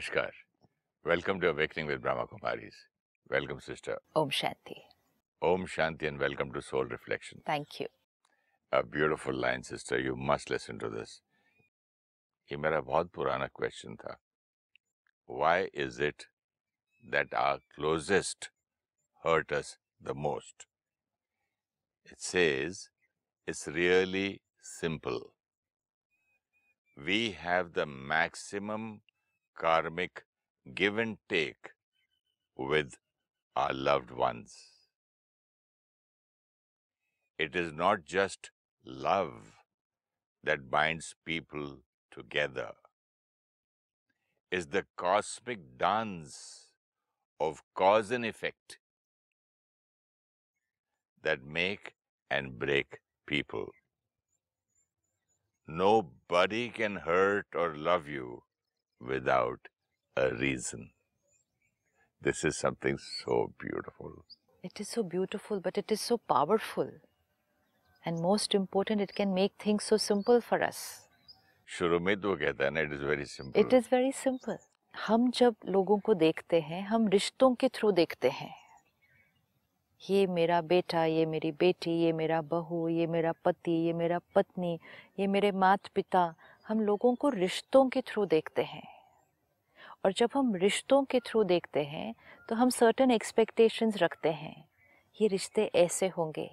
Namaskar. Welcome to Awakening with Brahma Kumaris. Welcome, sister. Om Shanti. Om Shanti and welcome to Soul Reflection. Thank you. A beautiful line, sister. You must listen to this. ये मेरा बहुत पुराना question था Why is it that our closest hurt us the most? It says it's really simple. We have the maximum karmic give and take with our loved ones. It is not just love that binds people together. It's the cosmic dance of cause and effect that make and break people. Nobody can hurt or love you without a reason. This is something so beautiful. It is so beautiful, but it is so powerful. And most important, it can make things so simple for us. शुरू में तो कहता है ना it is very simple it is very simple हम जब लोगों को देखते हैं हम रिश्तों के थ्रू देखते हैं ये मेरा बेटा ये मेरी बेटी ये मेरा बहू ये मेरा पति ये मेरा पत्नी ये मेरे माता पिता हम लोगों को रिश्तों के थ्रू देखते हैं और जब हम रिश्तों के थ्रू देखते हैं तो हम सर्टन एक्सपेक्टेशंस रखते हैं। ये रिश्ते ऐसे होंगे,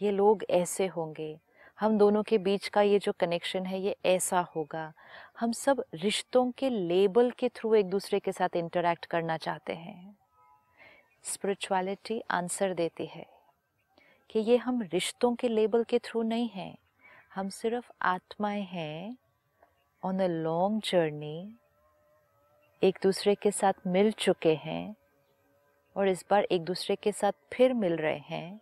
ये लोग ऐसे होंगे, हम दोनों के बीच का ये जो कनेक्शन है, ये ऐसा होगा। हम सब रिश्तों के लेबल के थ्रू एक दूसरे के साथ इंटरेक्ट करना चाहते हैं। स्पिरिचुअलिटी आंसर देती है कि ये हम रिश्तों के लेबल के थ्रू नहीं हैं। हम सिर्फ़ आत्माएँ हैं। ऑन अ लॉन्ग जर्नी एक दूसरे के साथ मिल चुके हैं और इस बार एक दूसरे के साथ फिर मिल रहे हैं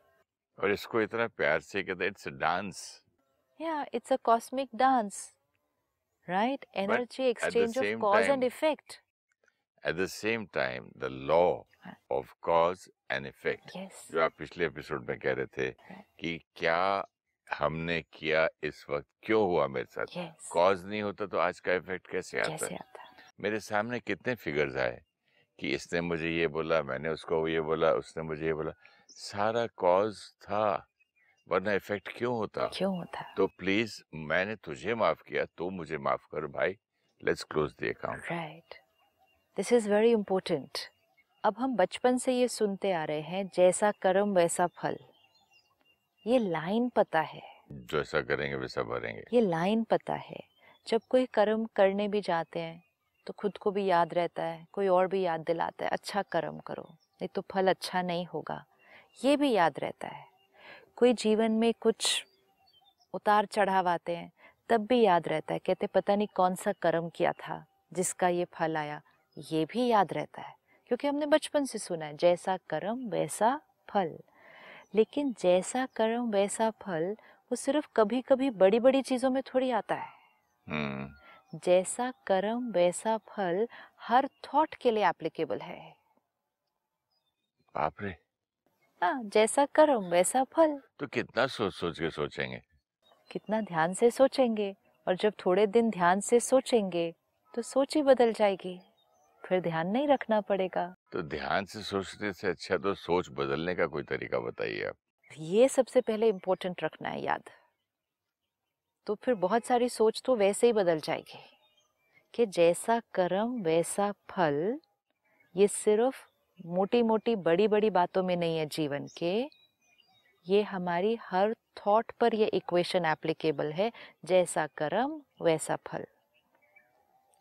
और इसको इतना प्यार से कहते it's dance Yeah, it's a cosmic dance, right? Energy exchange of cause time, and effect. At the same time, the law of cause and effect. Yes. जो आप पिछले एपिसोड में कह रहे थे कि क्या हमने किया इस वक्त क्यों हुआ मेरे साथ कॉज yes. कॉज नहीं होता तो आज का इफ़ेक्ट कैसे आता है आता मेरे सामने कितने फिगर्स आए कि इसने मुझे ये बोला मैंने उसको ये बोला उसने मुझे ये बोला। सारा कॉज था वरना इफ़ेक्ट क्यों होता? क्यों होता? तो प्लीज़ मैंने तुझे माफ़ किया तो मुझे माफ़ कर भाई। Let's close the account right this is very important अब हम बचपन से ये सुनते आ रहे हैं जैसा कर्म वैसा फल। ये लाइन पता है। जैसा करेंगे वैसा भरेंगे। ये लाइन पता है। जब कोई कर्म करने भी जाते हैं तो खुद को भी याद रहता है, कोई और भी याद दिलाता है अच्छा कर्म करो, नहीं तो फल अच्छा नहीं होगा। ये भी याद रहता है। कोई जीवन में कुछ उतार चढ़ाव आते हैं, तब भी याद रहता है। कहते पता नहीं कौन सा कर्म किया था, जिसका ये फल आया। ये भी याद रहता है, क्योंकि हमने बचपन से सुना है, जैसा कर्म, वैसा फल। लेकिन जैसा कर्म, वैसा फल, वो सिर्फ़ कभी कभी बड़ी बड़ी चीज़ों में थोड़ी आता है। हम्म। जैसा कर्म वैसा फल हर थॉट के लिए एप्लीकेबल है। बाप रे। हाँ जैसा कर्म वैसा फल। तो कितना सोच सोच के सोचेंगे? कितना ध्यान से सोचेंगे और जब थोड़े दिन ध्यान से सोचेंगे तो सोच ही बदल जाएगी। फिर ध्यान नहीं रखना पड़ेगा। तो ध्यान से सोचने से अच्छा तो सोच बदलने का कोई तरीका बताइए आप। ये सबसे पहले इम्पोर्टेंट रखना है याद। तो फिर बहुत सारी सोच तो वैसे ही बदल जाएगी कि जैसा कर्म, वैसा फल, ये सिर्फ़ मोटी मोटी बड़ी बड़ी बातों में नहीं है जीवन के ये हमारी हर थॉट पर ये इक्वेशन एप्लीकेबल है, जैसा कर्म, वैसा फल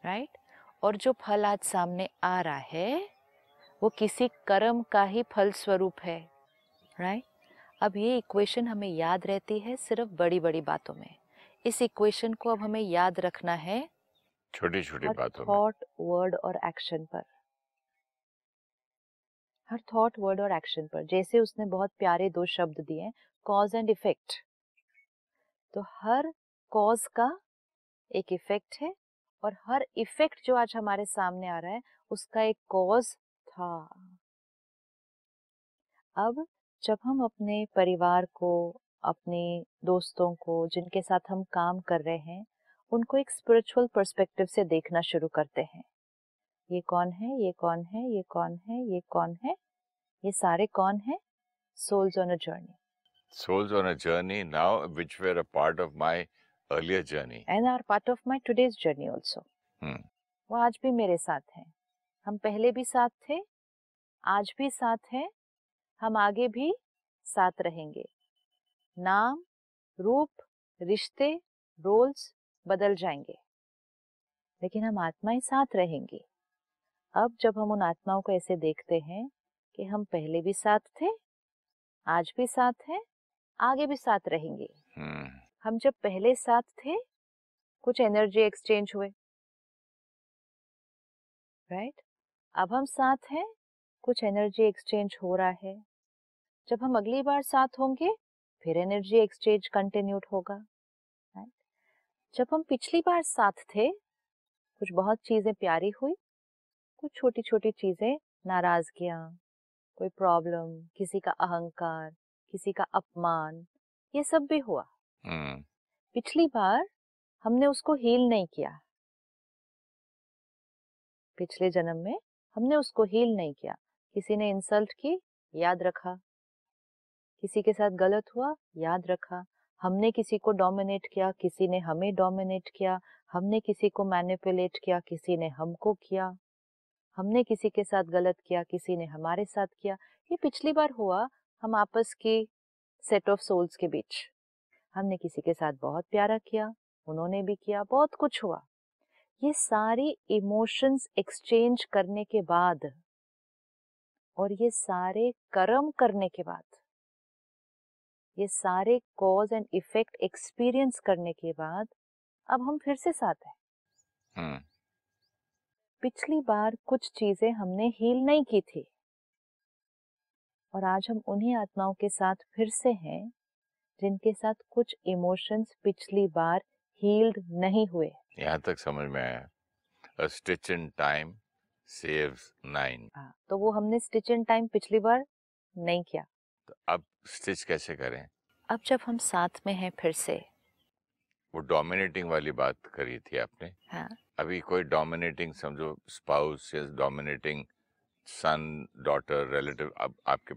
राइट right? और जो फल आज सामने आ रहा है, वो किसी कर्म का ही फल स्वरूप है राइट right? अब ये इक्वेशन हमें याद रहती है सिर्फ़ बड़ी बड़ी बातों में इस इक्वेशन को अब हमें याद रखना है छोटी छोटी बातों थॉट वर्ड और एक्शन पर। हर थॉट वर्ड और एक्शन पर। जैसे उसने बहुत प्यारे दो शब्द दिए कॉज एंड इफ़ेक्ट। तो हर कॉज का एक इफ़ेक्ट है और हर इफ़ेक्ट जो आज हमारे सामने आ रहा है उसका एक कॉज था। अब जब हम अपने परिवार को अपने दोस्तों को जिनके साथ हम काम कर रहे हैं उनको एक स्पिरिचुअल पर्सपेक्टिव से देखना शुरू करते हैं। ये कौन है ये कौन है ये कौन है ये कौन है? ये सारे कौन है? Souls on a journey. Souls on a journey now, which were a part of my earlier journey. and are part of my today's journey also. Hmm. वो आज भी मेरे साथ हैं। हम पहले भी साथ थे आज भी साथ हैं हम आगे भी साथ रहेंगे। नाम रूप रिश्ते रोल्स बदल जाएँगे। लेकिन हम आत्माएँ साथ रहेंगी। अब जब हम उन आत्माओं को ऐसे देखते हैं कि हम पहले भी साथ थे आज भी साथ हैं आगे भी साथ रहेंगे। Hmm. हम जब पहले साथ थे कुछ एनर्जी एक्सचेंज हुए। राइट अब हम साथ हैं कुछ एनर्जी एक्सचेंज हो रहा है। जब हम अगली बार साथ होंगे फिर एनर्जी एक्सचेंज कंटिन्यूड होगा राइट जब हम पिछली बार साथ थे कुछ बहुत चीज़ें प्यारी हुई कुछ छोटी छोटी चीज़ें नाराजगियाँ कोई प्रॉब्लम किसी का अहंकार किसी का अपमान ये सब भी हुआ। Hmm. पिछली बार हमने उसको हील नहीं किया। पिछले जन्म में हमने उसको हील नहीं किया। किसी ने इंसल्ट की याद रखा। किसी के साथ गलत हुआ, याद रखा। हमने किसी को डोमिनेट किया, किसी ने हमें डोमिनेट किया, हमने किसी को मैनिपुलेट किया, किसी ने हमको किया। हमने किसी के साथ गलत किया, किसी ने हमारे साथ किया। ये पिछली बार हुआ, हम आपस की सेट ऑफ़ सोल्स के बीच। हमने किसी के साथ बहुत प्यारा किया, उन्होंने भी किया, बहुत कुछ हुआ। ये सारी इमोशंस एक्सचेंज करने के बाद और ये सारे कर्म करने के बाद ये सारे कॉज एंड इफ़ेक्ट एक्सपीरियंस करने के बाद अब हम फिर से साथ हैं। Hmm. पिछली बार कुछ चीज़ें हमने हील नहीं की थी। और आज हम उन्हीं आत्माओं के साथ फिर से हैं जिनके साथ कुछ इमोशंस पिछली बार हील्ड नहीं हुए। यहाँ तक समझ में आया। A stitch in time saves nine. हाँ, तो वो हमने स्टिच इन टाइम पिछली बार नहीं किया। तो अब स्टिच कैसे करें? अब जब हम साथ में हैं फिर से। वो डोमिनेटिंग वाली बात करी थी आपने। हाँ। अभी कोई डोमिनेटिंग समझो स्पाउस या डोमिनेटिंग सन डॉटर रिलेटिव अब आपके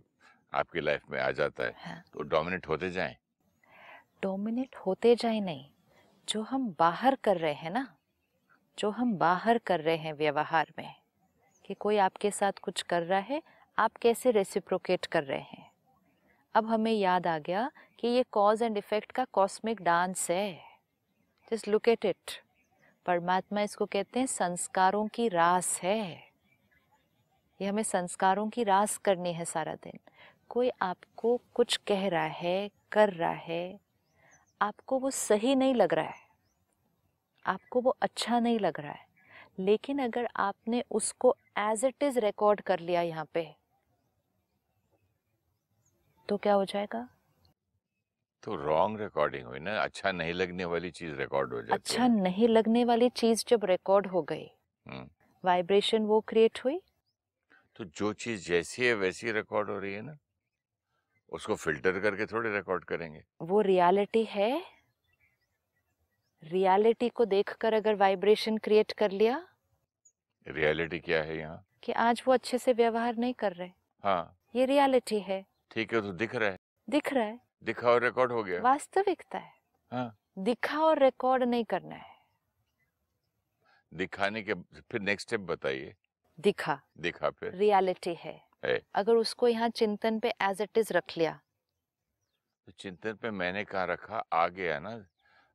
आपकी लाइफ में आ जाता है। हाँ। तो डोमिनेट होते जाएँ? डोमिनेट होते जाए नहीं। जो हम बाहर कर रहे हैं ना जो हम बाहर कर रहे हैं व्यवहार में कि कोई आपके साथ कुछ कर रहा है आप कैसे रेसिप्रोकेट कर रहे हैं? अब हमें याद आ गया कि ये कॉज एंड इफ़ेक्ट का कॉस्मिक डांस है। जस्ट लुक एट इट परमात्मा इसको कहते हैं संस्कारों की रास है। ये हमें संस्कारों की रास करनी है सारा दिन। कोई आपको कुछ कह रहा है, कर रहा है, आपको वो सही नहीं लग रहा है। आपको वो अच्छा नहीं लग रहा है। लेकिन अगर आपने उसको एज इट इज़ रिकॉर्ड कर लिया यहाँ पे तो क्या हो जाएगा? तो रॉन्ग रिकॉर्डिंग हुई ना अच्छा नहीं लगने वाली चीज़ रिकॉर्ड हो जाती अच्छा है। नहीं लगने वाली चीज़ जब रिकॉर्ड हो गई हम्म, वाइब्रेशन वो क्रिएट हुई? तो जो चीज़ जैसी है वैसी रिकॉर्ड हो रही है ना। उसको फ़िल्टर करके थोड़े रिकॉर्ड करेंगे। वो रियलिटी है? रियलिटी को देखकर अगर वाइब्रेशन क्रिएट कर लिया? रियलिटी क्या है यहाँ? कि आज वो अच्छे से व्यवहार नहीं कर रहे। हाँ। ये रियलिटी है। ठीक है तो दिख रहा है। दिख रहा है। दिखा और रिकॉर्ड हो गया। वास्तविकता है। हाँ। दिखा और रिकॉर्ड नहीं करना है। दिखाने के फिर नेक्स्ट स्टेप बताइए। दिखा। दिखा फिर। रियलिटी है। है अगर उसको यहाँ चिंतन पे एज इट इज़ रख लिया। तो चिंतन पे मैंने कहा रखा? आ गया ना।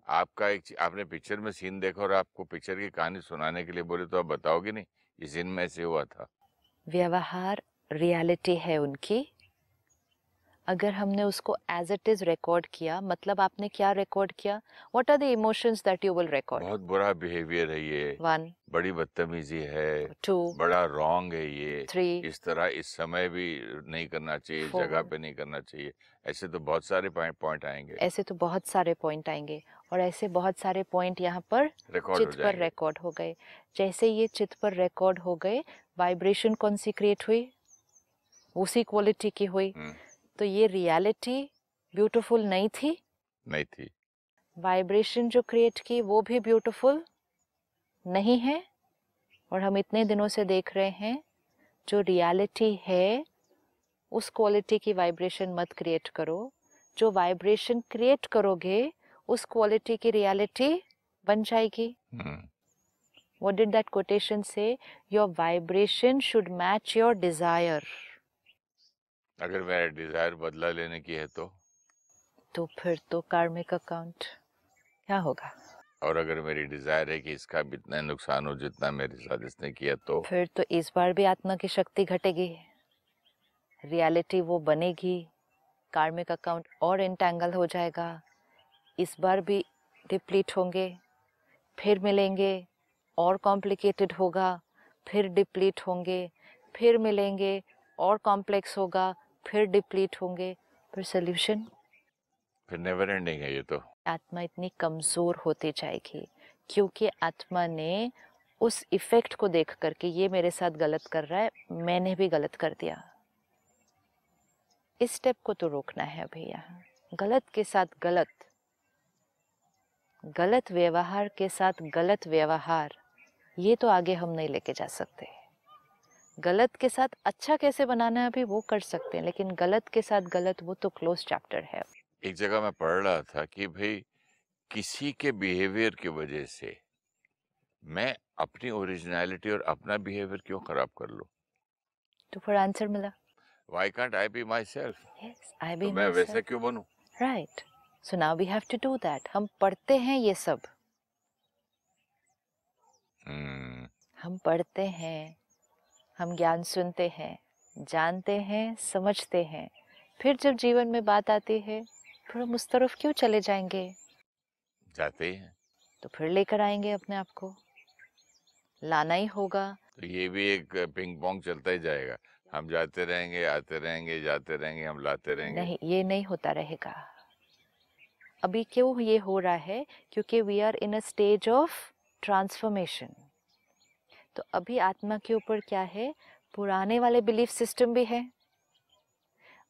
आपका एक आपने पिक्चर में सीन देखा और आपको पिक्चर की कहानी सुनाने के लिए बोले तो आप बताओगे नहीं? इस सीन में ऐसे हुआ था। व्यवहार रियलिटी है उनकी। अगर हमने उसको एज इट इज़ रिकॉर्ड किया मतलब आपने क्या रिकॉर्ड किया? What are the emotions that you will record बहुत बुरा बिहेवियर है ये। वन बड़ी बदतमीजी है। टू बड़ा रॉन्ग है ये। थ्री इस तरह इस समय भी नहीं करना चाहिए जगह पे नहीं करना चाहिए। ऐसे तो बहुत सारे पॉइंट आएँगे। ऐसे तो बहुत सारे पॉइंट आएँगे और ऐसे बहुत सारे पॉइंट यहाँ पर चित पर रिकॉर्ड हो गए। जैसे ये चित पर रिकॉर्ड हो गए वाइब्रेशन कौन सी क्रिएट हुई? उसी क्वालिटी की हुई। हम्म, तो ये रियलिटी ब्यूटीफुल नहीं थी। नहीं थी। वाइब्रेशन जो क्रिएट की वो भी ब्यूटीफुल नहीं है। और हम इतने दिनों से देख रहे हैं जो रियलिटी है उस क्वालिटी की वाइब्रेशन मत क्रिएट करो। जो वाइब्रेशन क्रिएट करोगे उस क्वालिटी की रियलिटी बन जाएगी। हम्म, what दैट कोटेशन से your vibration should match your your desire अगर मेरा डिज़ायर बदला लेने की है तो? तो फिर तो कार्मिक अकाउंट क्या होगा? और अगर मेरी डिज़ायर है कि इसका भी इतना नुकसान हो जितना मेरे साथ इसने किया तो? फिर तो इस बार भी आत्मा की शक्ति घटेगी। रियलिटी वो बनेगी कार्मिक अकाउंट और इंटेंगल हो जाएगा। इस बार भी डिप्लीट होंगे फिर मिलेंगे और कॉम्प्लिकेटेड होगा फिर डिप्लीट होंगे फिर मिलेंगे और कॉम्प्लेक्स होगा फिर डिप्लीट होंगे फिर सोल्यूशन फिर नेवर एंडिंग है ये तो। आत्मा इतनी कमज़ोर होती जाएगी क्योंकि आत्मा ने उस इफ़ेक्ट को देख करके ये मेरे साथ गलत कर रहा है मैंने भी गलत कर दिया। इस स्टेप को तो रोकना है अभी यहाँ। गलत के साथ गलत गलत व्यवहार के साथ गलत व्यवहार ये तो आगे हम नहीं लेके जा सकते। गलत के साथ अच्छा कैसे बनाना है अभी वो कर सकते हैं लेकिन गलत के साथ गलत वो तो क्लोज चैप्टर है। एक जगह मैं पढ़ रहा था कि भाई किसी के बिहेवियर की वजह से मैं अपनी ओरिजिनलिटी और अपना बिहेवियर क्यों खराब कर लूँ? तो फिर आंसर मिला। Why can't I be myself yes I तो मैं वैसा क्यों बनूं? Right so now we have to do that हम पढ़ते हैं ये सब। हम्म, हम पढ़ते हैं। हम ज्ञान सुनते हैं जानते हैं समझते हैं। फिर जब जीवन में बात आती है फिर हम उस तरफ़ क्यों चले जाएँगे? जाते हैं। तो फिर लेकर आएँगे अपने आप को। लाना ही होगा। तो ये भी एक पिंग पोंग चलता ही जाएगा। हम जाते रहेंगे आते रहेंगे जाते रहेंगे हम लाते रहेंगे। नहीं ये नहीं होता रहेगा। अभी क्यों ये हो रहा है? क्योंकि we are in a stage of transformation तो अभी आत्मा के ऊपर क्या है? पुराने वाले बिलीफ सिस्टम भी है।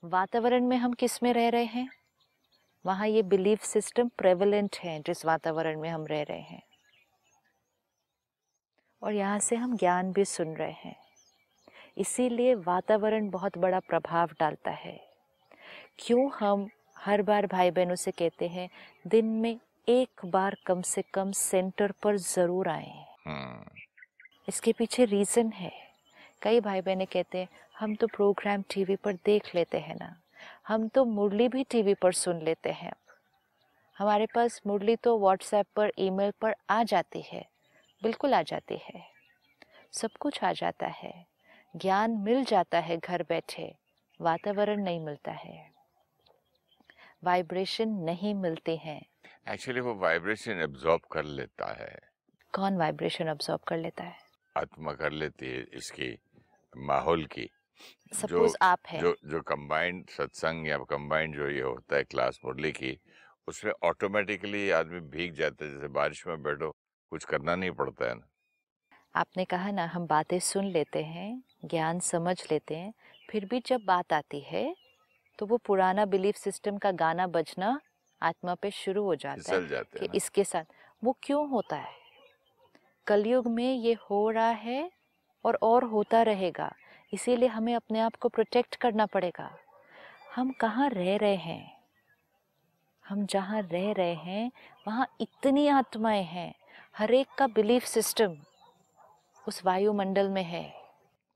वातावरण में हम किसमें रह रहे हैं? वहाँ ये बिलीफ सिस्टम प्रेवलेंट है जिस वातावरण में हम रह रहे हैं। और यहाँ से हम ज्ञान भी सुन रहे हैं। इसीलिए वातावरण बहुत बड़ा प्रभाव डालता है। क्यों हम हर बार भाई बहनों से कहते हैं दिन में एक बार कम से कम सेंटर पर ज़रूर आए। हम्म, इसके पीछे रीज़न है। कई भाई बहनें कहते हैं हम तो प्रोग्राम टीवी पर देख लेते हैं ना। हम तो मुरली भी टीवी पर सुन लेते हैं। हमारे पास मुरली तो व्हाट्सएप पर ईमेल पर आ जाती है। बिल्कुल आ जाती है। सब कुछ आ जाता है। ज्ञान मिल जाता है घर बैठे। वातावरण नहीं मिलता है। वाइब्रेशन नहीं मिलते हैं। एक्चुअली वो वाइब्रेशन एब्जॉर्ब कर लेता है। कौन वाइब्रेशन अब्सॉर्ब कर लेता है? आत्मा कर लेती है इसकी माहौल की। सपोज़ आप हैं। जो जो कंबाइंड सत्संग या कंबाइंड जो ये होता है क्लास मुरली की उसमें ऑटोमेटिकली आदमी भीग जाता है जैसे बारिश में बैठो कुछ करना नहीं पड़ता है ना। आपने कहा ना हम बातें सुन लेते हैं ज्ञान समझ लेते हैं फिर भी जब बात आती है तो वो पुराना बिलीफ सिस्टम का गाना बजना आत्मा पे शुरू हो जाता है कि इसके साथ वो क्यों होता है? कलयुग में ये हो रहा है और और होता रहेगा। इसीलिए हमें अपने आप को प्रोटेक्ट करना पड़ेगा। हम कहाँ रह रहे हैं? हम जहाँ रह रहे हैं वहाँ इतनी आत्माएँ हैं। हर एक का बिलीफ सिस्टम उस वायुमंडल में है।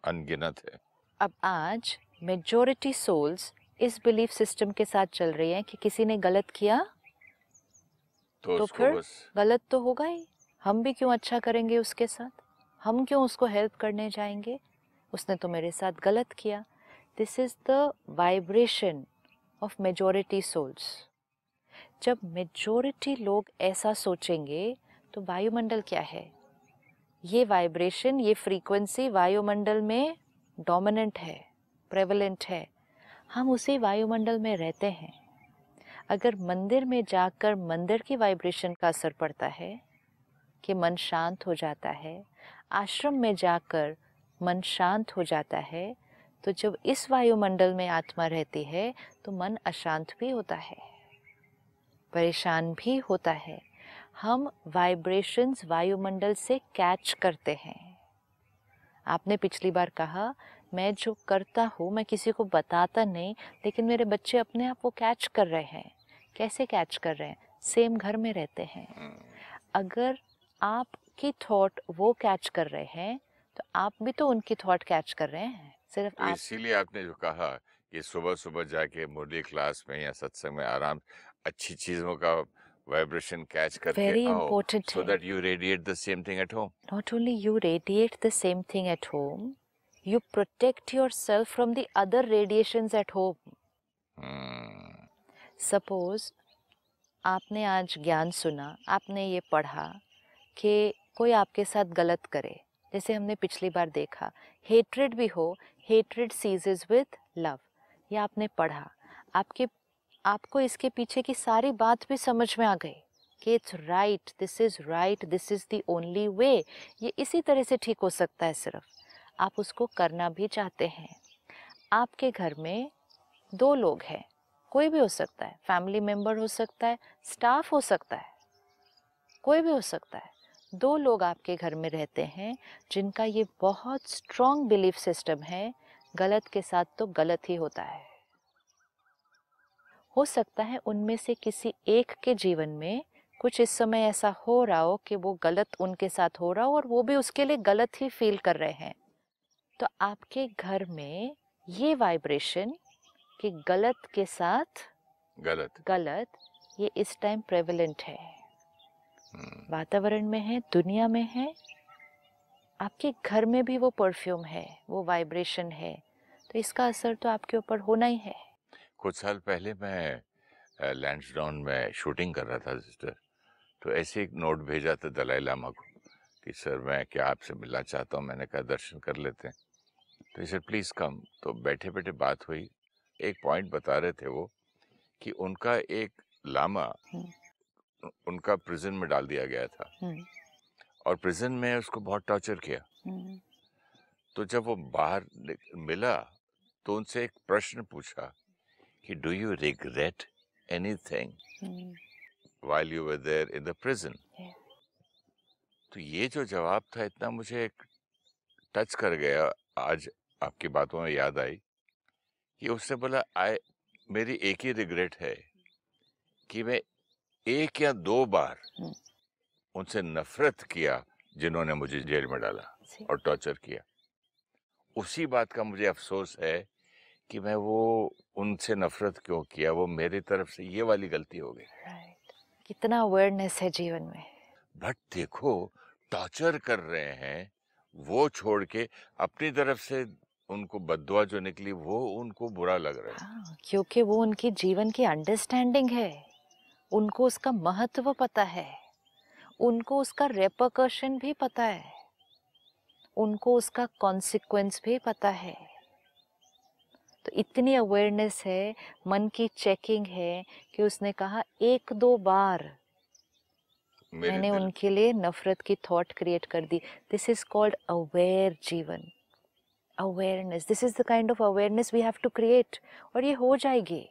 अनगिनत है। अब आज मेजोरिटी सोल्स इस बिलीफ सिस्टम के साथ चल रही हैं कि किसी ने गलत किया तो, तो फिर? गलत तो होगा ही। हम भी क्यों अच्छा करेंगे उसके साथ? हम क्यों उसको हेल्प करने जाएँगे? उसने तो मेरे साथ गलत किया। This is the vibration of majority souls जब मेजॉरिटी लोग ऐसा सोचेंगे तो वायुमंडल क्या है? ये वाइब्रेशन ये फ्रीक्वेंसी वायुमंडल में डोमिनेंट है प्रेवलेंट है। हम उसी वायुमंडल में रहते हैं। अगर मंदिर में जाकर मंदिर की वाइब्रेशन का असर पड़ता है कि मन शांत हो जाता है आश्रम में जाकर मन शांत हो जाता है तो जब इस वायुमंडल में आत्मा रहती है तो मन अशांत भी होता है परेशान भी होता है। हम वाइब्रेशंस वायुमंडल से कैच करते हैं। आपने पिछली बार कहा मैं जो करता हूँ मैं किसी को बताता नहीं लेकिन मेरे बच्चे अपने आप वो कैच कर रहे हैं। कैसे कैच कर रहे हैं? सेम घर में रहते हैं। अगर आपके थॉट वो कैच कर रहे हैं तो आप भी तो उनकी थॉट कैच कर रहे हैं सिर्फ़ तो आप... इसीलिए आपने जो कहा कि सुबह सुबह जाके मुरली क्लास में या सत्संग में आराम अच्छी चीज़ों का वाइब्रेशन कैच करके very important so that you radiate the same thing at home not only you radiate the same thing at home you protect yourself from their radiation at home suppose आपने आज ज्ञान सुना आपने ये पढ़ा कि कोई आपके साथ गलत करे। जैसे हमने पिछली बार देखा हेट्रेड भी हो हेट्रेड सीजेज विद लव ये आपने पढ़ा। आपके, आपको इसके पीछे की सारी बात भी समझ में आ गई कि it's right this is right this is the only way ये इसी तरह से ठीक हो सकता है सिर्फ़। आप उसको करना भी चाहते हैं। आपके घर में दो लोग हैं। कोई भी हो सकता है। फैमिली मेंबर हो सकता है स्टाफ हो सकता है। कोई भी हो सकता है। दो लोग आपके घर में रहते हैं जिनका ये बहुत स्ट्रॉन्ग बिलीफ सिस्टम है गलत के साथ तो गलत ही होता है। हो सकता है उनमें से किसी एक के जीवन में कुछ इस समय ऐसा हो रहा हो कि वो गलत उनके साथ हो रहा हो और वो भी उसके लिए गलत ही फील कर रहे हैं। तो आपके घर में ये वाइब्रेशन कि गलत के साथ गलत। गलत ये इस टाइम प्रेवलेंट है। वातावरण में है दुनिया में है आपके घर में भी वो परफ्यूम है वो वाइब्रेशन है तो इसका असर तो आपके ऊपर होना ही है। कुछ साल पहले मैं लैंड्सडाउन में शूटिंग कर रहा था सिस्टर तो ऐसे एक नोट भेजा था दलाई लामा को कि सर मैं क्या आपसे मिलना चाहता हूँ? मैंने कहा दर्शन कर लेते हैं। तो सर प्लीज़ कम तो बैठे बैठे बात हुई एक पॉइंट बता रहे थे वो कि उनका एक लामा हम्म। उनका प्रिजन में डाल दिया गया था। हम्म, और प्रिजन में उसको बहुत टॉर्चर किया। हम्म, तो जब वो बाहर मिला तो उनसे एक प्रश्न पूछा कि do you regret anything hmm, while you were there in the prison. Yeah. तो ये जो जवाब था इतना मुझे एक टच कर गया। आज आपकी बातों में याद आई कि उसने बोला आई मेरी एक ही रिग्रेट है कि मैं एक या दो बार हम्म। उनसे नफरत किया जिन्होंने मुझे जेल में डाला और टॉर्चर किया। उसी बात का मुझे अफसोस है कि मैं वो उनसे नफरत क्यों किया? वो मेरी तरफ़ से ये वाली गलती हो गई। Right. कितना अवेयरनेस है जीवन में। बट देखो टॉर्चर कर रहे हैं वो छोड़ के अपनी तरफ़ से उनको बदुआ जो निकली वो उनको बुरा लग रहा है। हाँ क्योंकि वो उनकी जीवन की अंडरस्टैंडिंग है। उनको उसका महत्व पता है। उनको उसका रेपकशन भी पता है। उनको उसका कॉन्सिक्वेंस भी पता है। तो इतनी अवेयरनेस है मन की चेकिंग है कि उसने कहा एक दो बार मैंने उनके लिए नफरत की थॉट क्रिएट कर दी। दिस इज़ कॉल्ड अवेयर जीवन। Awareness this is the kind of awareness we have to create और ये हो जाएगी।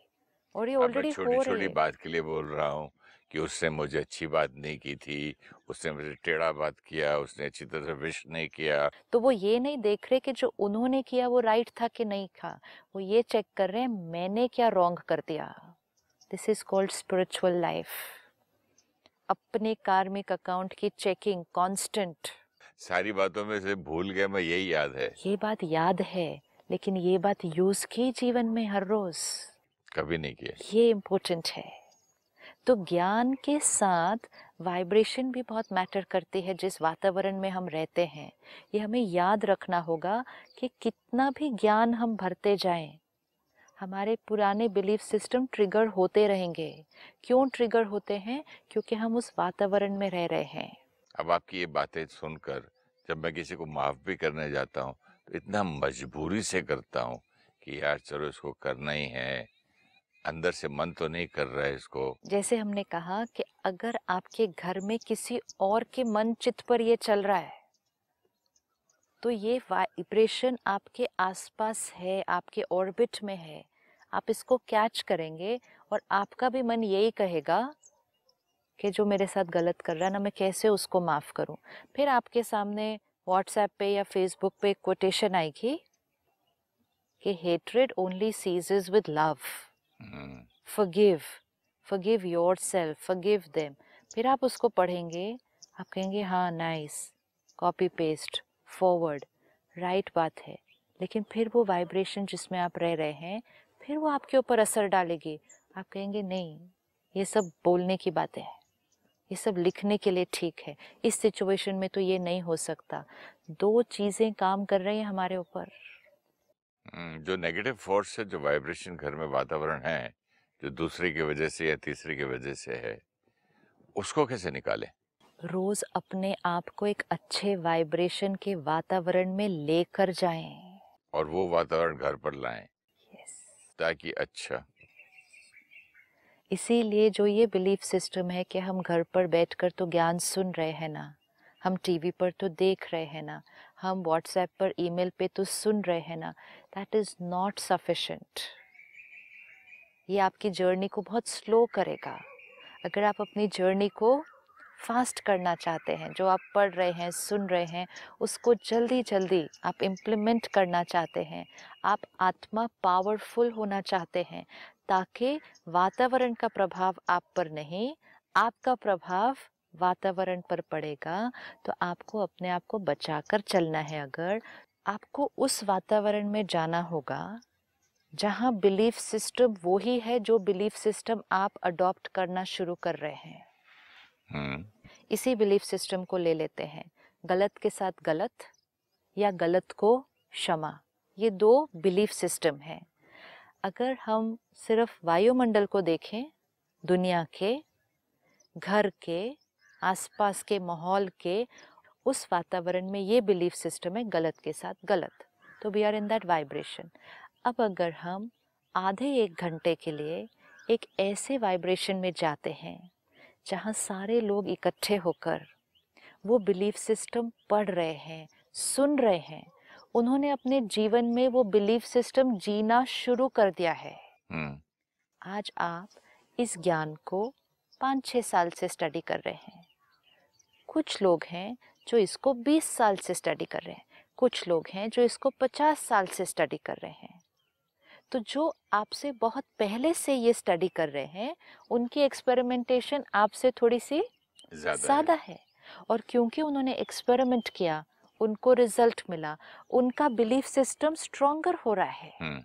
और ये ऑलरेडी छोटी छोटी बात के लिए बोल रहा हूँ कि उसने मुझे अच्छी बात नहीं की थी उसने मुझे टेढ़ा बात किया उसने अच्छी तरह से विश नहीं किया। तो वो ये नहीं देख रहे कि जो उन्होंने किया वो राइट था कि नहीं था? वो ये चेक कर रहे हैं मैंने क्या रॉन्ग कर दिया? This is called spiritual life अपने कार्मिक अकाउंट की चेकिंग कांस्टेंट सारी बातों में से भूल गया मैं यही याद है। ये बात याद है लेकिन ये बात यूज़ की जीवन में हर रोज। कभी नहीं किया ये इम्पोर्टेंट है। तो ज्ञान के साथ वाइब्रेशन भी बहुत मैटर करती है जिस वातावरण में हम रहते हैं। ये हमें याद रखना होगा कि कितना भी ज्ञान हम भरते जाएँ हमारे पुराने बिलीफ सिस्टम ट्रिगर होते रहेंगे। क्यों ट्रिगर होते हैं? क्योंकि हम उस वातावरण में रह रहे हैं। अब आपकी ये बातें सुनकर जब मैं किसी को माफ़ भी करने जाता हूँ तो इतना मजबूरी से करता हूँ कि यार चलो इसको करना ही है। अंदर से मन तो नहीं कर रहा है इसको। जैसे हमने कहा कि अगर आपके घर में किसी और के मन चित्त पर ये चल रहा है तो ये वाइब्रेशन आपके आसपास है, आपके ऑर्बिट में है। आप इसको कैच करेंगे और आपका भी मन यही कहेगा कि जो मेरे साथ गलत कर रहा है ना, मैं कैसे उसको माफ़ करूँ? फिर आपके सामने व्हाट्सएप पे या फेसबुक पे कोटेशन आएगी कि hatred only ceases with love hmm, forgive forgive yourself forgive them. फिर आप उसको पढ़ेंगे आप कहेंगे हाँ nice copy paste forward right बात है। लेकिन फिर वो वाइब्रेशन जिसमें आप रह रहे हैं फिर वो आपके ऊपर असर डालेगी। आप कहेंगे नहीं ये सब बोलने की बातें हैं। ये सब लिखने के लिए ठीक है। इस सिचुएशन में तो ये नहीं हो सकता। दो चीज़ें काम कर रही हैं हमारे ऊपर। जो नेगेटिव फोर्स है जो वाइब्रेशन घर में वातावरण है जो दूसरे की वजह से या तीसरे की वजह से है उसको कैसे निकालें? रोज अपने आप को एक अच्छे वाइब्रेशन के वातावरण में लेकर जाएँ। और वो वातावरण घर पर लाएँ। यस ताकि अच्छा। इसीलिए जो ये बिलीफ सिस्टम है कि हम घर पर बैठकर तो ज्ञान सुन रहे हैं ना हम टीवी पर तो देख रहे हैं ना हम व्हाट्सएप पर ईमेल पे तो सुन रहे हैं ना दैट इज़ नॉट सफिशेंट ये आपकी जर्नी को बहुत स्लो करेगा। अगर आप अपनी जर्नी को फास्ट करना चाहते हैं, जो आप पढ़ रहे हैं, सुन रहे हैं, उसको जल्दी जल्दी आप इम्प्लीमेंट करना चाहते हैं, आप आत्मा पावरफुल होना चाहते हैं, ताकि वातावरण का प्रभाव आप पर नहीं, आपका प्रभाव वातावरण पर पड़ेगा तो आपको अपने आप को बचा कर चलना है अगर। आपको उस वातावरण में जाना होगा जहाँ बिलीफ सिस्टम वो ही है जो बिलीफ सिस्टम आप अडॉप्ट करना शुरू कर रहे हैं। हम्म। इसी बिलीफ सिस्टम को ले लेते हैं गलत के साथ गलत या गलत को क्षमा। ये दो बिलीफ सिस्टम हैं। अगर हम सिर्फ़ वायुमंडल को देखें दुनिया के घर के आसपास के माहौल के उस वातावरण में ये बिलीफ सिस्टम है गलत के साथ गलत। तो we are in that vibration अब अगर हम आधे एक घंटे के लिए एक ऐसे वाइब्रेशन में जाते हैं जहाँ सारे लोग इकट्ठे होकर वो बिलीफ सिस्टम पढ़ रहे हैं सुन रहे हैं उन्होंने अपने जीवन में वो बिलीफ सिस्टम जीना शुरू कर दिया है। हम्म। आज आप इस ज्ञान को पाँच छः साल से स्टडी कर रहे हैं। कुछ लोग हैं जो इसको बीस साल से स्टडी कर रहे हैं। कुछ लोग हैं जो इसको पचास साल से स्टडी कर रहे हैं। तो जो आपसे बहुत पहले से ये स्टडी कर रहे हैं उनकी एक्सपेरिमेंटेशन आपसे थोड़ी सी ज़्यादा है। है। और क्योंकि उन्होंने एक्सपेरिमेंट किया उनको रिज़ल्ट मिला उनका बिलीफ सिस्टम स्ट्रोंगर हो रहा है। हम्म।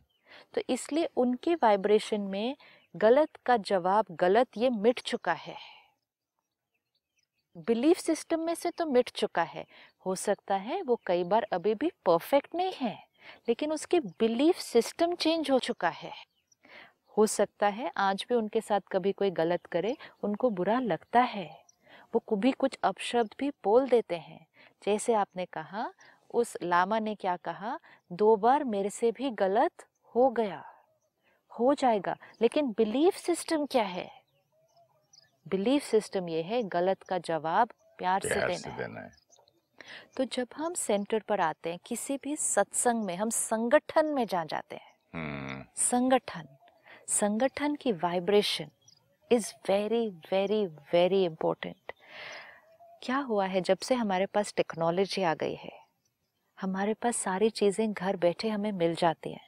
तो इसलिए उनके वाइब्रेशन में गलत का जवाब गलत ये मिट चुका है। बिलीफ सिस्टम में से तो मिट चुका है। हो सकता है वो कई बार अभी भी परफेक्ट नहीं है, लेकिन उसके बिलीफ सिस्टम चेंज हो चुका है। हो सकता है आज भी उनके साथ कभी कोई गलत करे, उनको बुरा लगता है। वो कभी कुछ अपशब्द भी बोल देते हैं। जैसे आपने कहा, उस लामा ने क्या कहा, दो बार मेरे से भी गलत हो गया, हो जाएगा। लेकिन बिलीफ सिस्टम क्या है? बिलीफ सिस्टम ये है गलत का जवाब प्यार प्यार से देना से है। देना है। तो जब हम सेंटर पर आते हैं किसी भी सत्संग में हम संगठन में जा जाते हैं। हम्म। संगठन संगठन की vibration is very very very important क्या हुआ है जब से हमारे पास टेक्नोलॉजी आ गई है? हमारे पास सारी चीज़ें घर बैठे हमें मिल जाती हैं।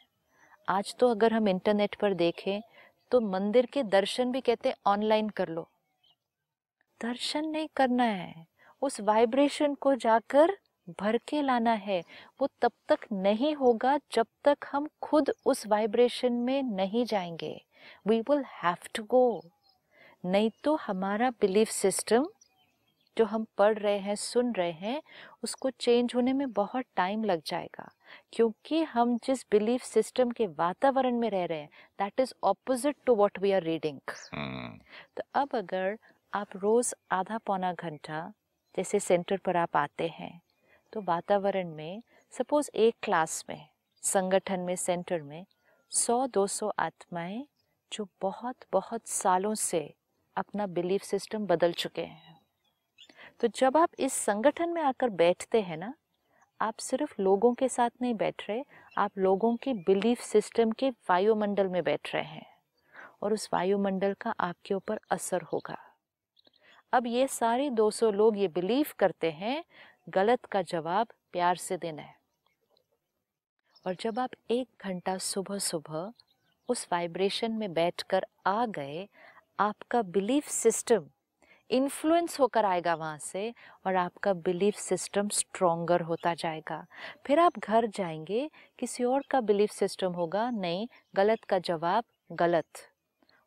आज तो अगर हम इंटरनेट पर देखें तो मंदिर के दर्शन भी कहते हैं ऑनलाइन कर लो। दर्शन नहीं करना है। उस वाइब्रेशन को जाकर भर के लाना है। वो तब तक नहीं होगा जब तक हम खुद उस वाइब्रेशन में नहीं जाएँगे। We will have to go नहीं तो हमारा बिलीफ सिस्टम जो हम पढ़ रहे हैं सुन रहे हैं उसको चेंज होने में बहुत टाइम लग जाएगा। क्योंकि हम जिस बिलीफ सिस्टम के वातावरण में रह रहे हैं that is opposite to what we are reading तो अब अगर आप रोज़ आधा पौना घंटा जैसे सेंटर पर आप आते हैं तो वातावरण में सपोज़ एक क्लास में, संगठन में सेंटर में, सौ दो सौ आत्माएँ जो बहुत बहुत सालों से अपना बिलीफ सिस्टम बदल चुके हैं। तो जब आप इस संगठन में आकर बैठते हैं ना, आप सिर्फ़ लोगों के साथ नहीं बैठ रहे, आप लोगों के बिलीफ सिस्टम के वायुमंडल में बैठ रहे हैं और उस वायुमंडल का आपके ऊपर असर होगा। अब ये सारे 200 लोग ये बिलीव करते हैं, गलत का जवाब प्यार से देना है। और जब आप एक घंटा सुबह सुबह उस वाइब्रेशन में बैठकर आ गए, आपका बिलीफ सिस्टम इन्फ्लुएंस होकर आएगा वहाँ से और आपका बिलीफ सिस्टम स्ट्रोंगर होता जाएगा। फिर आप घर जाएँगे, किसी और का बिलीफ सिस्टम होगा, नहीं, गलत का जवाब गलत।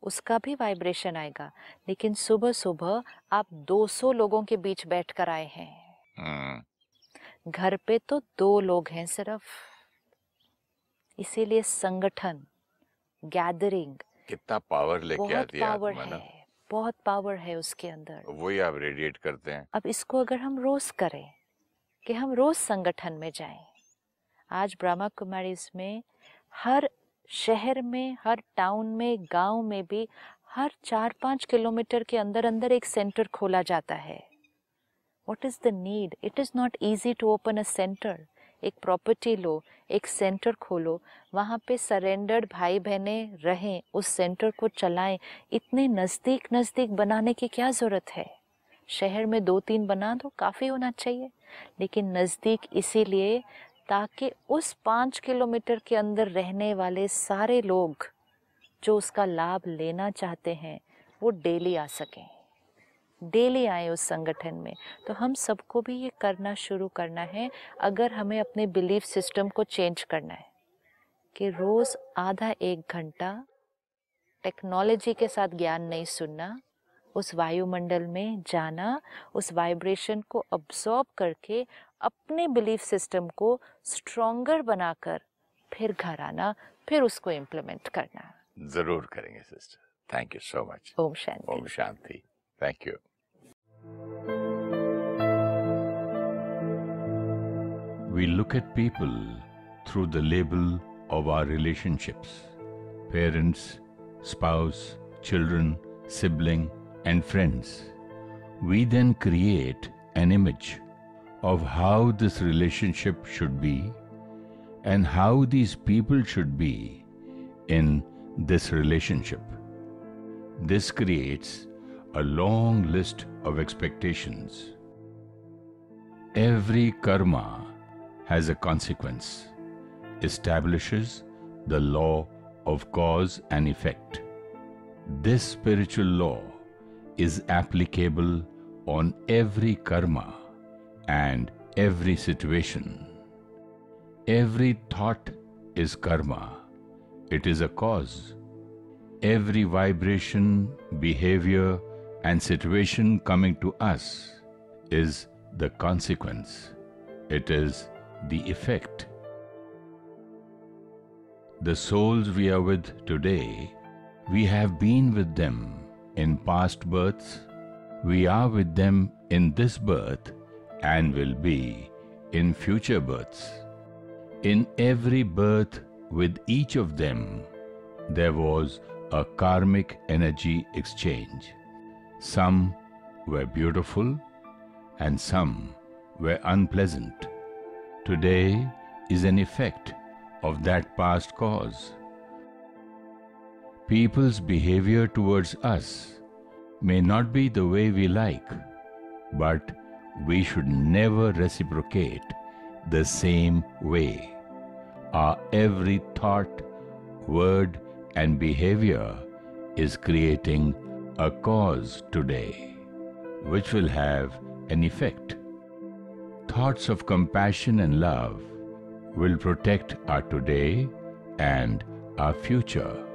उसका भी वाइब्रेशन आएगा। लेकिन सुबह सुबह आप 200 लोगों के बीच बैठ कर आए हैं। हम्म, घर पे तो दो लोग हैं सिर्फ़। इसीलिए संगठन गैदरिंग कितना पावर लेके आती है पावर है बहुत पावर है उसके अंदर। वही आप रेडिएट करते हैं। अब इसको अगर हम रोज करें कि हम रोज संगठन में जाएँ आज ब्रह्मा कुमारीज में हर शहर में, हर टाउन में, गाँव में भी हर चार पाँच किलोमीटर के अंदर अंदर एक सेंटर खोला जाता है। What is the need it is not easy to open a centre एक प्रॉपर्टी लो, एक सेंटर खोलो, वहाँ पे सरेंडर्ड भाई बहनें रहें, उस सेंटर को चलाएँ। इतने नज़दीक नज़दीक बनाने की क्या ज़रूरत है? शहर में दो तीन बना दो, काफ़ी होना चाहिए। लेकिन नज़दीक इसीलिए ताकि उस पाँच किलोमीटर के अंदर रहने वाले सारे लोग जो उसका लाभ लेना चाहते हैं, वो डेली आ सकें। डेली आए उस संगठन में। तो हम सबको भी ये करना शुरू करना है, अगर हमें अपने बिलीफ सिस्टम को चेंज करना है, कि रोज़ आधा एक घंटा टेक्नोलॉजी के साथ ज्ञान नहीं सुनना, उस वायुमंडल में जाना, उस वाइब्रेशन को अब्सॉर्ब करके अपने बिलीफ सिस्टम को स्ट्रोंगर बनाकर फिर घर आना फिर उसको इम्प्लीमेंट करना ज़रूर करेंगे sister thank you so much Om Shanti Om Shanti thank you We look at people through the label of our relationships parents, spouse, children, sibling, and friends. We then create an image of how this relationship should be and how these people should be in this relationship. This creates a long list of expectations. Every karma has a consequence, establishes the law of cause and effect. This spiritual law is applicable on every karma and every situation. Every thought is karma, it is a cause. Every vibration, behavior, and situation coming to us is the consequence. It is the effect. The souls we are with today, we have been with them in past births, we are with them in this birth, and will be in future births. In every birth with each of them, there was a karmic energy exchange. Some were beautiful and some were unpleasant. Today is an effect of that past cause. People's behavior towards us may not be the way we like, but we should never reciprocate the same way. Our every thought, word, and behavior is creating a cause today, which will have an effect. Thoughts of compassion and love will protect our today and our future.